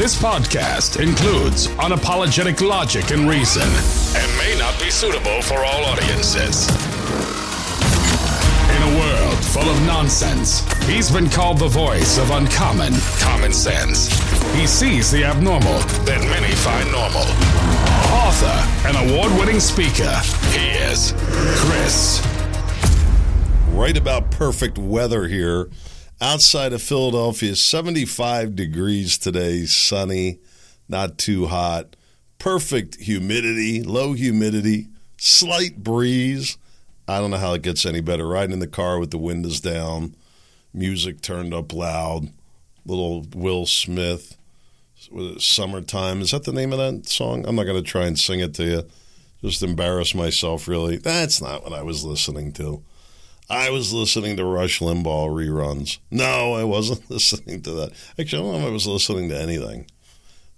This podcast includes unapologetic logic and reason and may not be suitable for all audiences. In a world full of nonsense, he's been called the voice of uncommon common sense. He sees the abnormal that many find normal. Author and award winning speaker, he is Chris. Right about perfect weather here outside of Philadelphia, 75 degrees today, sunny, not too hot, perfect humidity, low humidity, slight breeze. I don't know how it gets any better. Riding in the car with the windows down, music turned up loud, little Will Smith. Summertime. Is that the name of that song? I'm not going to try and sing it to you. Just embarrass myself, really. That's not what I was listening to. I was listening to Rush Limbaugh reruns. No, I wasn't listening to that. Actually, I don't know if I was listening to anything.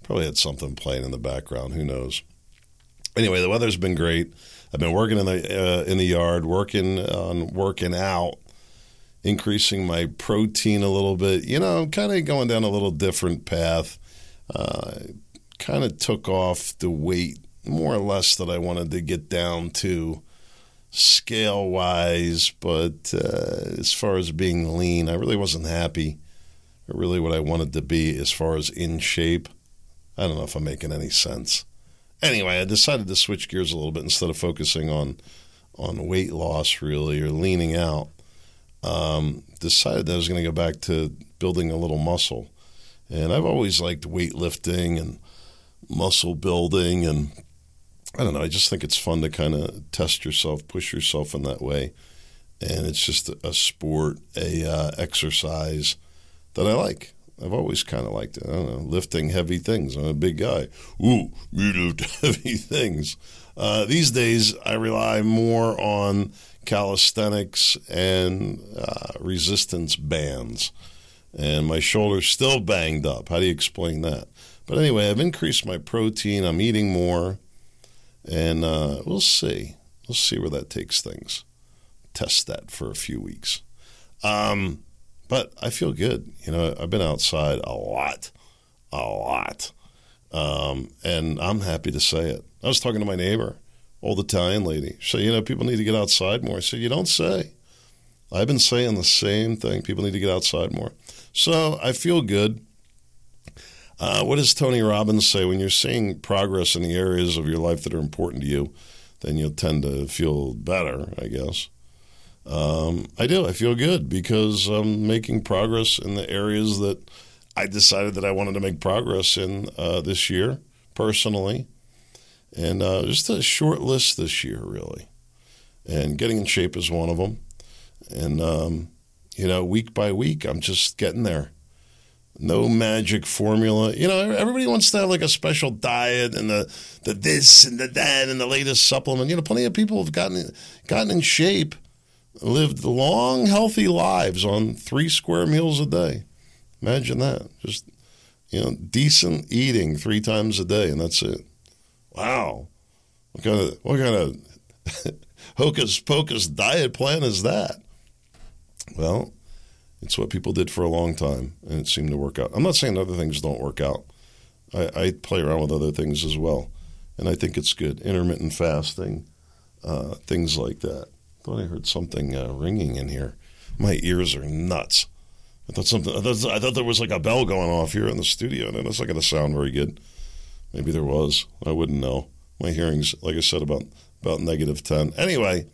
Probably had something playing in the background. Who knows? Anyway, the weather's been great. I've been working in the uh, in the yard, working on working out, increasing my protein a little bit. You know, I'm kind of going down a little different path. Uh, kind of took off the weight more or less that I wanted to get down to scale wise, but uh, as far as being lean, I really wasn't happy. Or really, what I wanted to be as far as in shape. I don't know if I'm making any sense. Anyway, I decided to switch gears a little bit instead of focusing on on weight loss, really, or leaning out. Um, decided that I was going to go back to building a little muscle, and I've always liked weightlifting and muscle building and I don't know. I just think it's fun to kind of test yourself, push yourself in that way, and it's just a sport, a uh, exercise that I like. I've always kind of liked it. I don't know, lifting heavy things. I'm a big guy. Ooh, you lift heavy things. Uh, these days, I rely more on calisthenics and uh, resistance bands, and my shoulder's still banged up. How do you explain that? But anyway, I've increased my protein. I'm eating more and uh, we'll see. We'll see where that takes things. Test that for a few weeks. Um, but I feel good. You know, I've been outside a lot, a lot. Um, and I'm happy to say it. I was talking to my neighbor, old Italian lady. She said, you know, people need to get outside more. I said, you don't say. I've been saying the same thing. People need to get outside more. So I feel good. Uh, what does Tony Robbins say? When you're seeing progress in the areas of your life that are important to you, then you'll tend to feel better, I guess. Um, I do. I feel good because I'm making progress in the areas that I decided that I wanted to make progress in uh, this year personally. And uh, just a short list this year, really. And getting in shape is one of them. And, um, you know, week by week, I'm just getting there no magic formula. You know, everybody wants to have like a special diet and the the this and the that and the latest supplement. You know, plenty of people have gotten gotten in shape, lived long, healthy lives on three square meals a day. Imagine that. Just you know, decent eating three times a day, and that's it. Wow, what kind of what kind of hocus pocus diet plan is that? Well, it's what people did for a long time, and it seemed to work out. I'm not saying other things don't work out. I, I play around with other things as well, and I think it's good. Intermittent fasting, uh, things like that. I thought I heard something uh, ringing in here. My ears are nuts. I thought something. I thought, I thought there was like a bell going off here in the studio, and it's not going to sound very good. Maybe there was. I wouldn't know. My hearing's, like I said, about about negative ten. Anyway.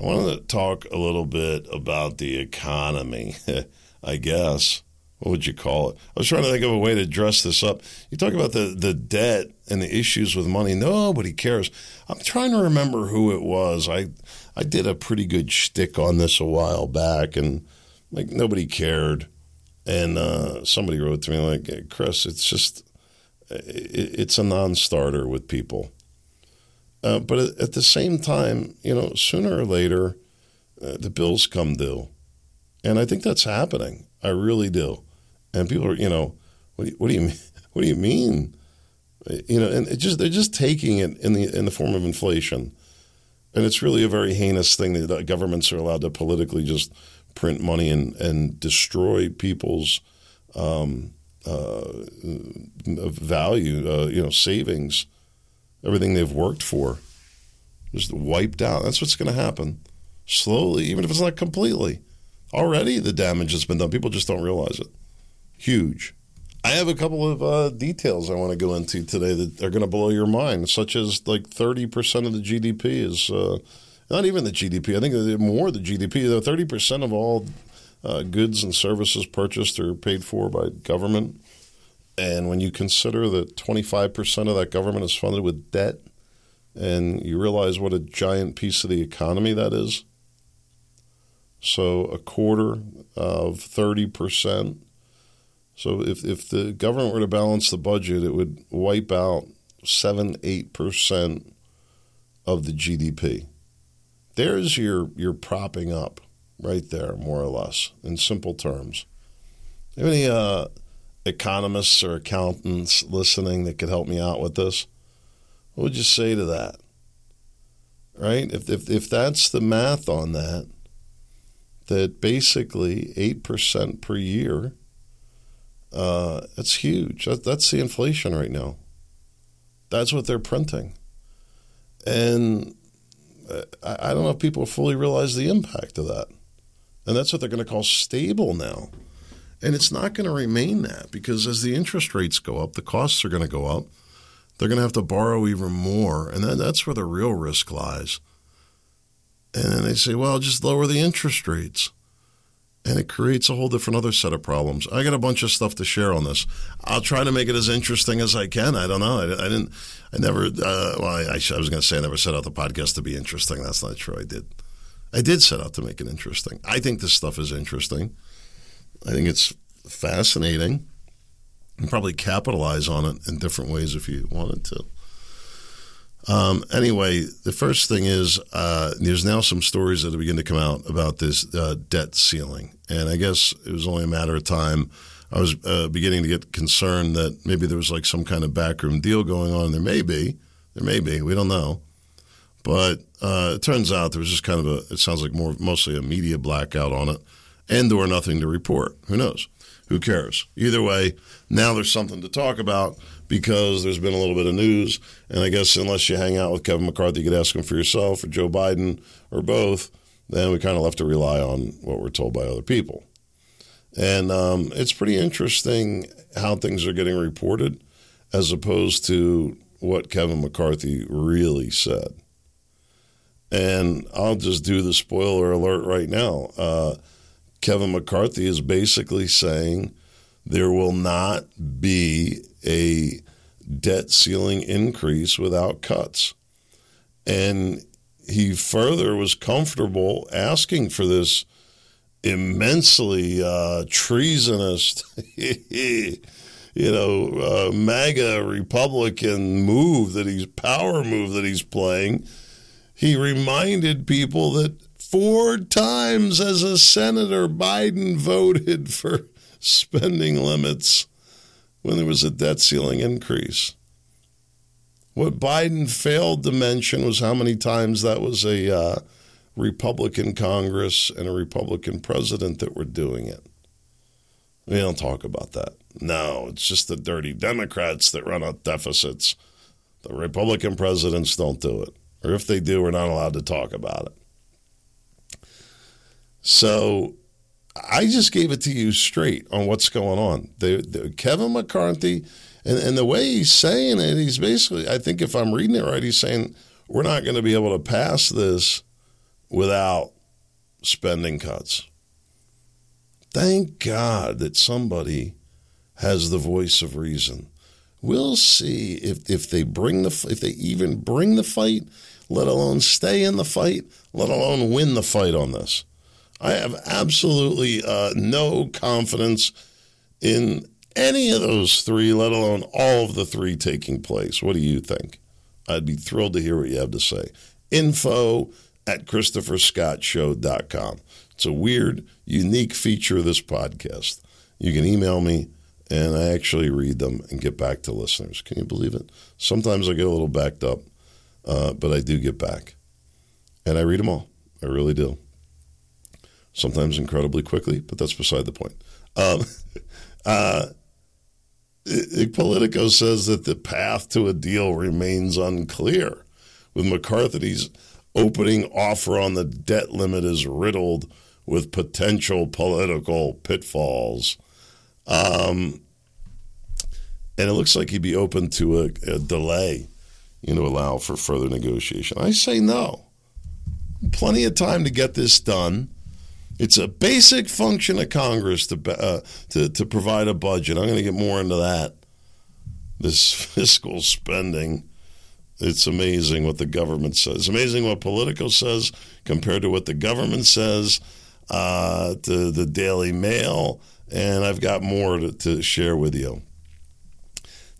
I wanted to talk a little bit about the economy, I guess. What would you call it? I was trying to think of a way to dress this up. You talk about the, the debt and the issues with money. Nobody cares. I'm trying to remember who it was. I I did a pretty good shtick on this a while back, and like nobody cared. And uh, somebody wrote to me like, "Chris, it's just it, it's a non-starter with people." Uh, but at the same time, you know, sooner or later, uh, the bills come due. And I think that's happening. I really do. And people are, you know, what do you, what do you mean? What do you mean? You know, and just they're just taking it in the in the form of inflation, and it's really a very heinous thing that governments are allowed to politically just print money and and destroy people's um, uh, value, uh, you know, savings, everything they've worked for, just wiped out. That's what's going to happen slowly, even if it's not completely. Already the damage has been done. People just don't realize it. Huge. I have a couple of uh, details I want to go into today that are going to blow your mind, such as like 30% of the GDP is uh, not even the GDP. I think more the GDP. Though 30% of all uh, goods and services purchased are paid for by government. And when you consider that 25% of that government is funded with debt, and you realize what a giant piece of the economy that is, so a quarter of 30%. So if, if the government were to balance the budget, it would wipe out 7 8% of the GDP. There's your, your propping up right there, more or less, in simple terms. Any uh, economists or accountants listening that could help me out with this? What would you say to that? Right? If, if, if that's the math on that, that basically 8% per year, uh, that's huge. That, that's the inflation right now. That's what they're printing. And uh, I, I don't know if people fully realize the impact of that. And that's what they're going to call stable now. And it's not going to remain that because as the interest rates go up, the costs are going to go up. They're going to have to borrow even more. And then that's where the real risk lies. And then they say, well, just lower the interest rates. And it creates a whole different other set of problems. I got a bunch of stuff to share on this. I'll try to make it as interesting as I can. I don't know. I, I didn't, I never, uh, well, I, I was going to say I never set out the podcast to be interesting. That's not true. I did. I did set out to make it interesting. I think this stuff is interesting. I think it's fascinating. And probably capitalize on it in different ways if you wanted to. Um, anyway, the first thing is uh, there's now some stories that have begun to come out about this uh, debt ceiling, and I guess it was only a matter of time. I was uh, beginning to get concerned that maybe there was like some kind of backroom deal going on. There may be, there may be, we don't know. But uh, it turns out there was just kind of a, it sounds like more mostly a media blackout on it and or nothing to report. Who knows? Who cares? Either way, now there's something to talk about because there's been a little bit of news. And I guess unless you hang out with Kevin McCarthy, you could ask him for yourself or Joe Biden or both, then we kind of have to rely on what we're told by other people. And um, it's pretty interesting how things are getting reported as opposed to what Kevin McCarthy really said. And I'll just do the spoiler alert right now. Uh, Kevin McCarthy is basically saying there will not be a debt ceiling increase without cuts. And he further was comfortable asking for this immensely uh, treasonous, you know, uh, MAGA Republican move that he's power move that he's playing he reminded people that four times as a senator, Biden voted for spending limits when there was a debt ceiling increase. What Biden failed to mention was how many times that was a uh, Republican Congress and a Republican president that were doing it. We don't talk about that. No, it's just the dirty Democrats that run out deficits. The Republican presidents don't do it or if they do, we're not allowed to talk about it. So I just gave it to you straight on what's going on. The, the, Kevin McCarthy, and, and the way he's saying it, he's basically, I think if I'm reading it right, he's saying we're not going to be able to pass this without spending cuts. Thank God that somebody has the voice of reason. We'll see if, if they bring the if they even bring the fight, let alone stay in the fight, let alone win the fight on this. I have absolutely uh, no confidence in any of those three, let alone all of the three taking place. What do you think? I'd be thrilled to hear what you have to say. Info at ChristopherScottShow.com. It's a weird, unique feature of this podcast. You can email me and I actually read them and get back to listeners. Can you believe it? Sometimes I get a little backed up, uh, but I do get back. And I read them all. I really do. Sometimes incredibly quickly, but that's beside the point. Um, uh, Politico says that the path to a deal remains unclear, with McCarthy's opening offer on the debt limit is riddled with potential political pitfalls. Um, and it looks like he'd be open to a, a delay, you know, allow for further negotiation. I say no. Plenty of time to get this done. It's a basic function of Congress to uh, to, to provide a budget. I'm going to get more into that. This fiscal spending. It's amazing what the government says. It's amazing what Politico says compared to what the government says. Uh, to the Daily Mail, and I've got more to, to share with you.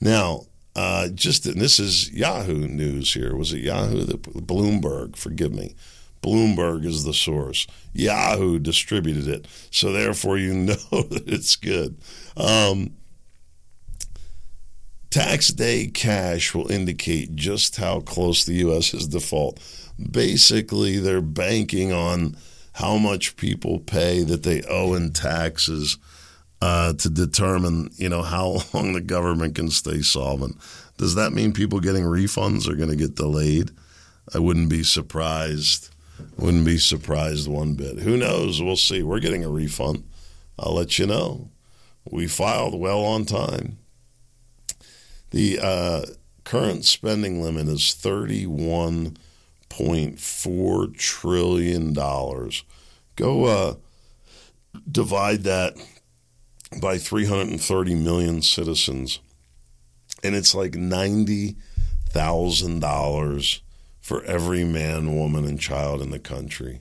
Now, uh, just this is Yahoo News here. Was it Yahoo? The Bloomberg? Forgive me. Bloomberg is the source. Yahoo distributed it, so therefore you know that it's good. Um, tax day cash will indicate just how close the U.S. is default. Basically, they're banking on how much people pay that they owe in taxes uh, to determine, you know, how long the government can stay solvent. Does that mean people getting refunds are going to get delayed? I wouldn't be surprised. Wouldn't be surprised one bit. Who knows? We'll see. We're getting a refund. I'll let you know. We filed well on time. The uh, current spending limit is $31.4 trillion. Go uh, divide that by 330 million citizens, and it's like $90,000 for every man, woman, and child in the country,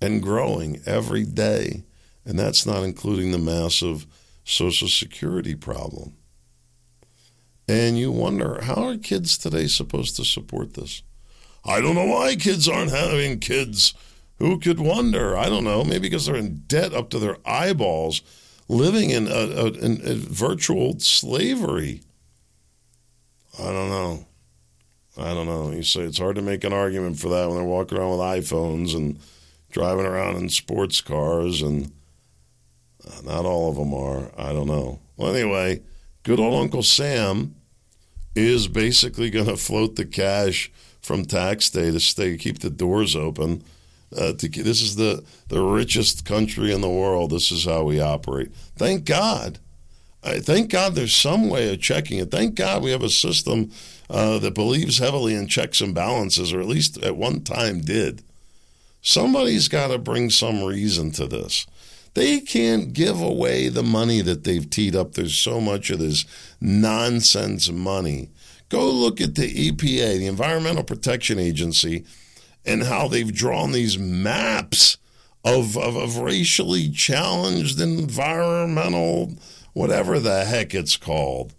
and growing every day. And that's not including the massive Social Security problem. And you wonder, how are kids today supposed to support this? I don't know why kids aren't having kids. Who could wonder? I don't know. Maybe because they're in debt up to their eyeballs, living in a, a, a virtual slavery. I don't know. I don't know. You say it's hard to make an argument for that when they're walking around with iPhones and driving around in sports cars, and uh, not all of them are. I don't know. Well, anyway, good old Uncle Sam is basically going to float the cash from tax day to stay keep the doors open. Uh, to, this is the the richest country in the world. This is how we operate. Thank God. I, thank God there's some way of checking it. Thank God we have a system uh, that believes heavily in checks and balances, or at least at one time did. Somebody's got to bring some reason to this. They can't give away the money that they've teed up. There's so much of this nonsense money. Go look at the EPA, the Environmental Protection Agency, and how they've drawn these maps of, of, of racially challenged environmental, whatever the heck it's called.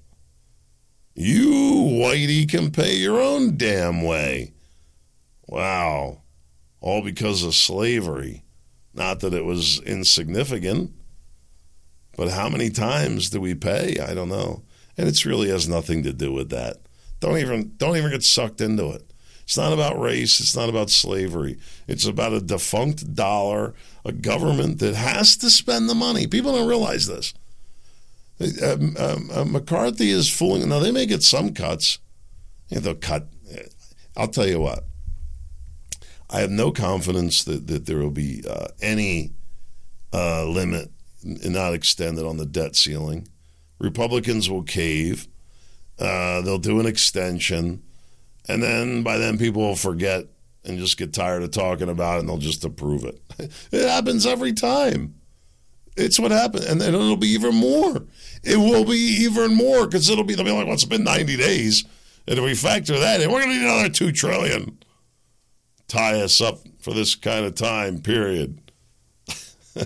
You, Whitey, can pay your own damn way. Wow. All because of slavery. Not that it was insignificant, but how many times do we pay? I don't know. And it really has nothing to do with that. Don't even don't even get sucked into it. It's not about race. It's not about slavery. It's about a defunct dollar, a government that has to spend the money. People don't realize this. Uh, um, uh, McCarthy is fooling. Now they may get some cuts. You know, they'll cut. I'll tell you what. I have no confidence that, that there will be uh, any uh, limit not extended on the debt ceiling. Republicans will cave. Uh, they'll do an extension, and then by then people will forget and just get tired of talking about it, and they'll just approve it. it happens every time. It's what happened, and then it'll be even more. It will be even more because it'll be they'll be like, well, it's been ninety days, and if we factor that in, we're going to need another two trillion. Tie us up for this kind of time period.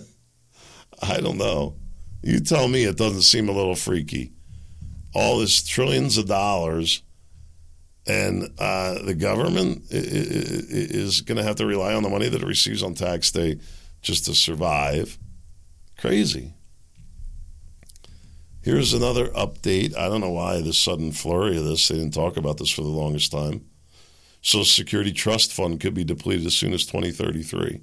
I don't know. You tell me it doesn't seem a little freaky. All this trillions of dollars, and uh, the government is going to have to rely on the money that it receives on tax day just to survive Crazy. Here's another update. I don't know why this sudden flurry of this. They didn't talk about this for the longest time. Social Security Trust Fund could be depleted as soon as 2033,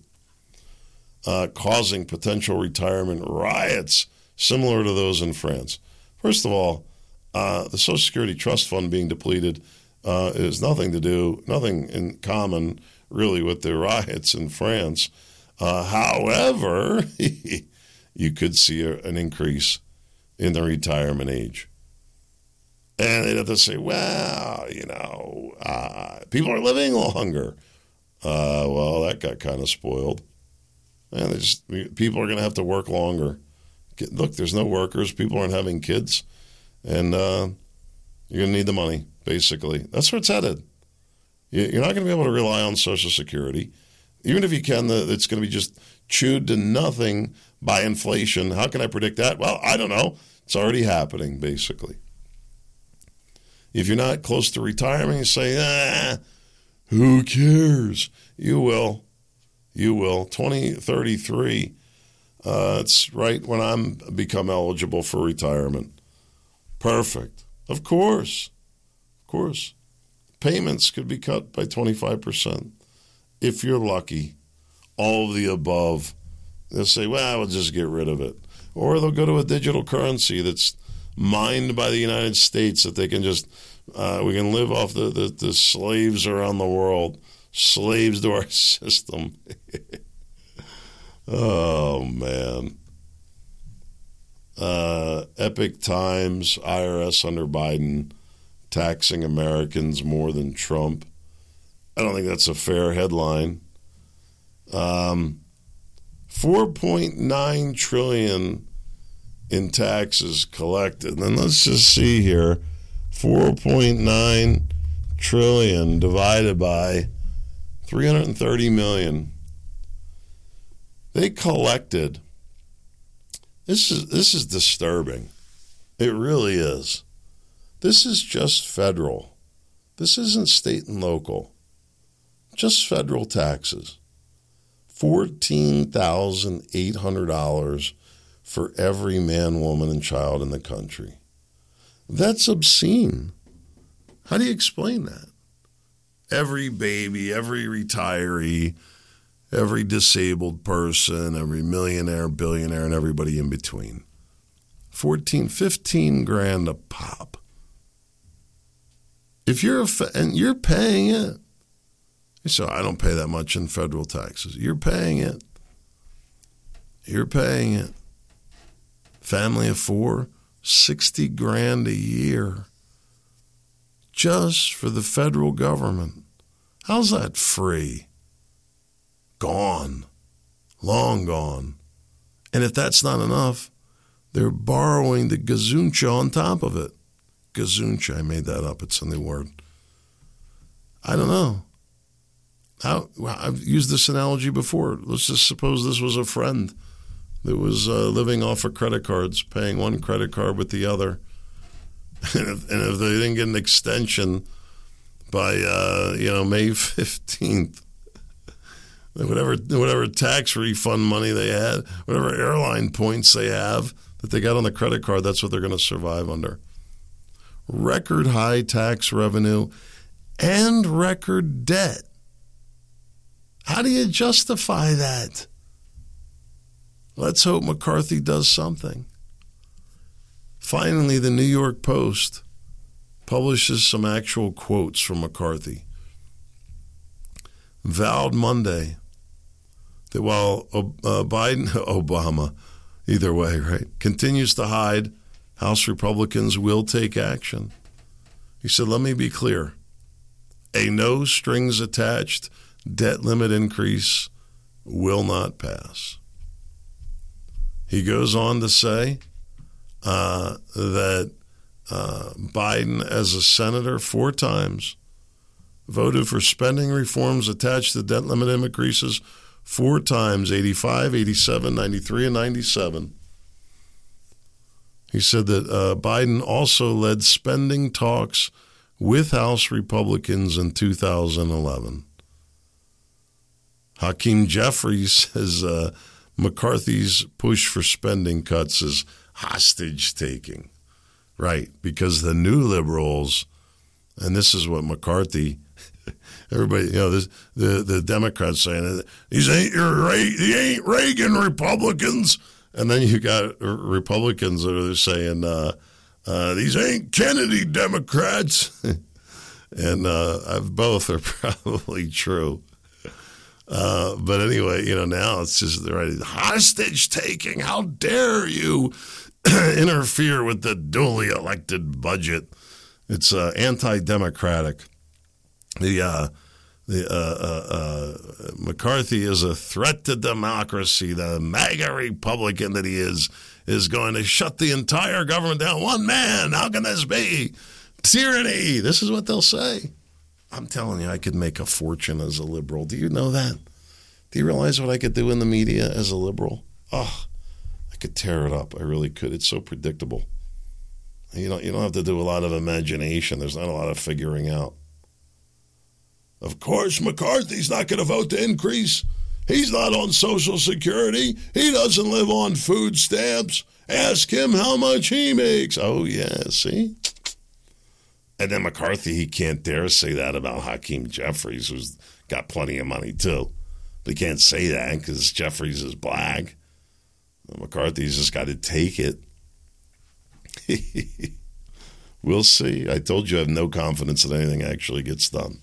uh, causing potential retirement riots similar to those in France. First of all, uh, the Social Security Trust Fund being depleted uh, is nothing to do, nothing in common really with the riots in France. Uh, however, you could see a, an increase in the retirement age. And they'd have to say, well, you know, uh, people are living longer. Uh, well, that got kind of spoiled. And just, people are going to have to work longer. Look, there's no workers. People aren't having kids. And uh, you're going to need the money, basically. That's where it's headed. You're not going to be able to rely on Social Security. Even if you can, it's going to be just chewed to nothing by inflation. How can I predict that? Well, I don't know. It's already happening, basically. If you're not close to retirement, you say, ah, who cares? You will. You will. 2033, uh, it's right when I'm become eligible for retirement. Perfect. Of course. Of course. Payments could be cut by 25% if you're lucky. All of the above. They'll say, well, we'll just get rid of it. Or they'll go to a digital currency that's mined by the United States that they can just uh, we can live off the, the, the slaves around the world, slaves to our system. oh man. Uh, Epoch Times, IRS under Biden taxing Americans more than Trump. I don't think that's a fair headline. Um, 4.9 trillion in taxes collected. And then let's just see here 4.9 trillion divided by 330 million. They collected. This is this is disturbing. It really is. This is just federal. This isn't state and local. Just federal taxes. $14,800 for every man, woman, and child in the country. That's obscene. How do you explain that? Every baby, every retiree, every disabled person, every millionaire, billionaire, and everybody in between. 14, 15 grand a pop. If you're a, and you're paying it. So I don't pay that much in federal taxes. You're paying it. You're paying it. Family of four, 60 grand a year just for the federal government. How's that free? Gone. Long gone. And if that's not enough, they're borrowing the gazuncha on top of it. Gazuncha, I made that up. It's a new word. I don't know. How, I've used this analogy before. Let's just suppose this was a friend that was uh, living off of credit cards, paying one credit card with the other. And if, and if they didn't get an extension by uh, you know May fifteenth, whatever whatever tax refund money they had, whatever airline points they have that they got on the credit card, that's what they're going to survive under. Record high tax revenue and record debt. How do you justify that? Let's hope McCarthy does something. Finally, the New York Post publishes some actual quotes from McCarthy. Vowed Monday that while uh, Biden, Obama, either way, right, continues to hide, House Republicans will take action. He said, Let me be clear. A no strings attached debt limit increase will not pass. He goes on to say uh, that uh, Biden, as a senator, four times voted for spending reforms attached to debt limit increases four times 85, 87, 93, and 97. He said that uh, Biden also led spending talks with House Republicans in 2011. Hakeem Jeffries says uh, McCarthy's push for spending cuts is hostage taking. Right, because the new liberals, and this is what McCarthy, everybody, you know, this, the the Democrats saying these ain't your they ain't Reagan Republicans, and then you got Republicans that are saying, uh, uh, these ain't Kennedy Democrats. and uh, both are probably true. Uh, but anyway, you know, now it's just the right, hostage taking. How dare you interfere with the duly elected budget? It's uh, anti-democratic. The uh, the uh, uh, McCarthy is a threat to democracy. The MAGA Republican that he is is going to shut the entire government down. One man. How can this be? Tyranny. This is what they'll say. I'm telling you, I could make a fortune as a liberal. Do you know that? Do you realize what I could do in the media as a liberal? Oh, I could tear it up. I really could. It's so predictable. You don't, you don't have to do a lot of imagination. There's not a lot of figuring out. Of course, McCarthy's not going to vote to increase. He's not on Social Security. He doesn't live on food stamps. Ask him how much he makes. Oh, yeah, see? And then McCarthy, he can't dare say that about Hakeem Jeffries, who's got plenty of money too. But he can't say that because Jeffries is black. McCarthy's just got to take it. we'll see. I told you I have no confidence that anything actually gets done.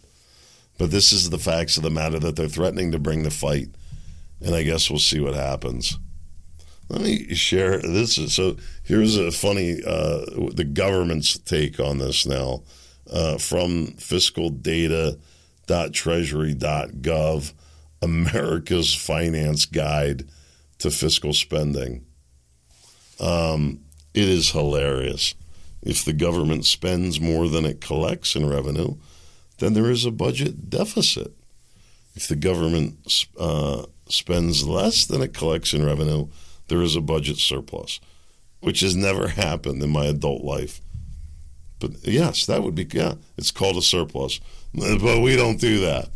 But this is the facts of the matter that they're threatening to bring the fight. And I guess we'll see what happens. Let me share this. Is, so here's a funny uh, the government's take on this now uh, from fiscaldata.treasury.gov, America's Finance Guide to Fiscal Spending. Um, it is hilarious. If the government spends more than it collects in revenue, then there is a budget deficit. If the government uh, spends less than it collects in revenue, there is a budget surplus, which has never happened in my adult life. But yes, that would be, yeah, it's called a surplus. But we don't do that.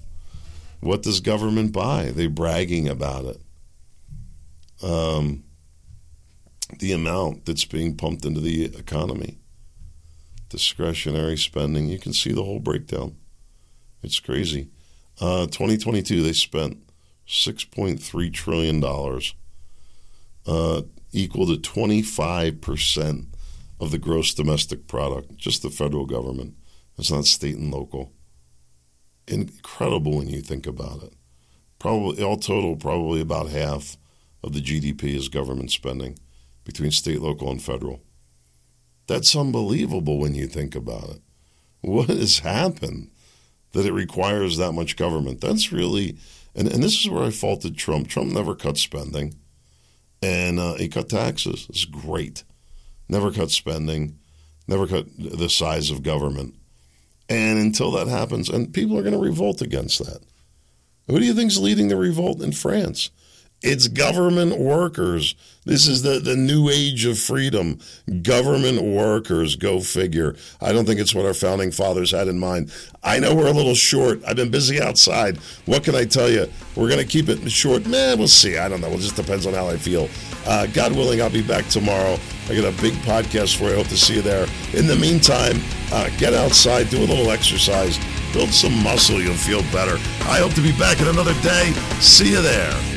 What does government buy? They're bragging about it. Um, the amount that's being pumped into the economy, discretionary spending, you can see the whole breakdown. It's crazy. Uh, 2022, they spent $6.3 trillion uh, equal to 25% of the gross domestic product, just the federal government. It's not state and local. Incredible when you think about it. Probably, all total, probably about half of the GDP is government spending between state, local, and federal. That's unbelievable when you think about it. What has happened that it requires that much government? That's really, and, and this is where I faulted Trump. Trump never cut spending and uh, he cut taxes. It's great. Never cut spending, never cut the size of government. And until that happens, and people are going to revolt against that. Who do you think is leading the revolt in France? It's government workers. This is the, the new age of freedom. Government workers, go figure. I don't think it's what our founding fathers had in mind. I know we're a little short. I've been busy outside. What can I tell you? We're going to keep it short. Man, we'll see. I don't know. It just depends on how I feel. Uh, God willing, I'll be back tomorrow. I got a big podcast for you. Hope to see you there. In the meantime, uh, get outside, do a little exercise, build some muscle. You'll feel better. I hope to be back in another day. See you there.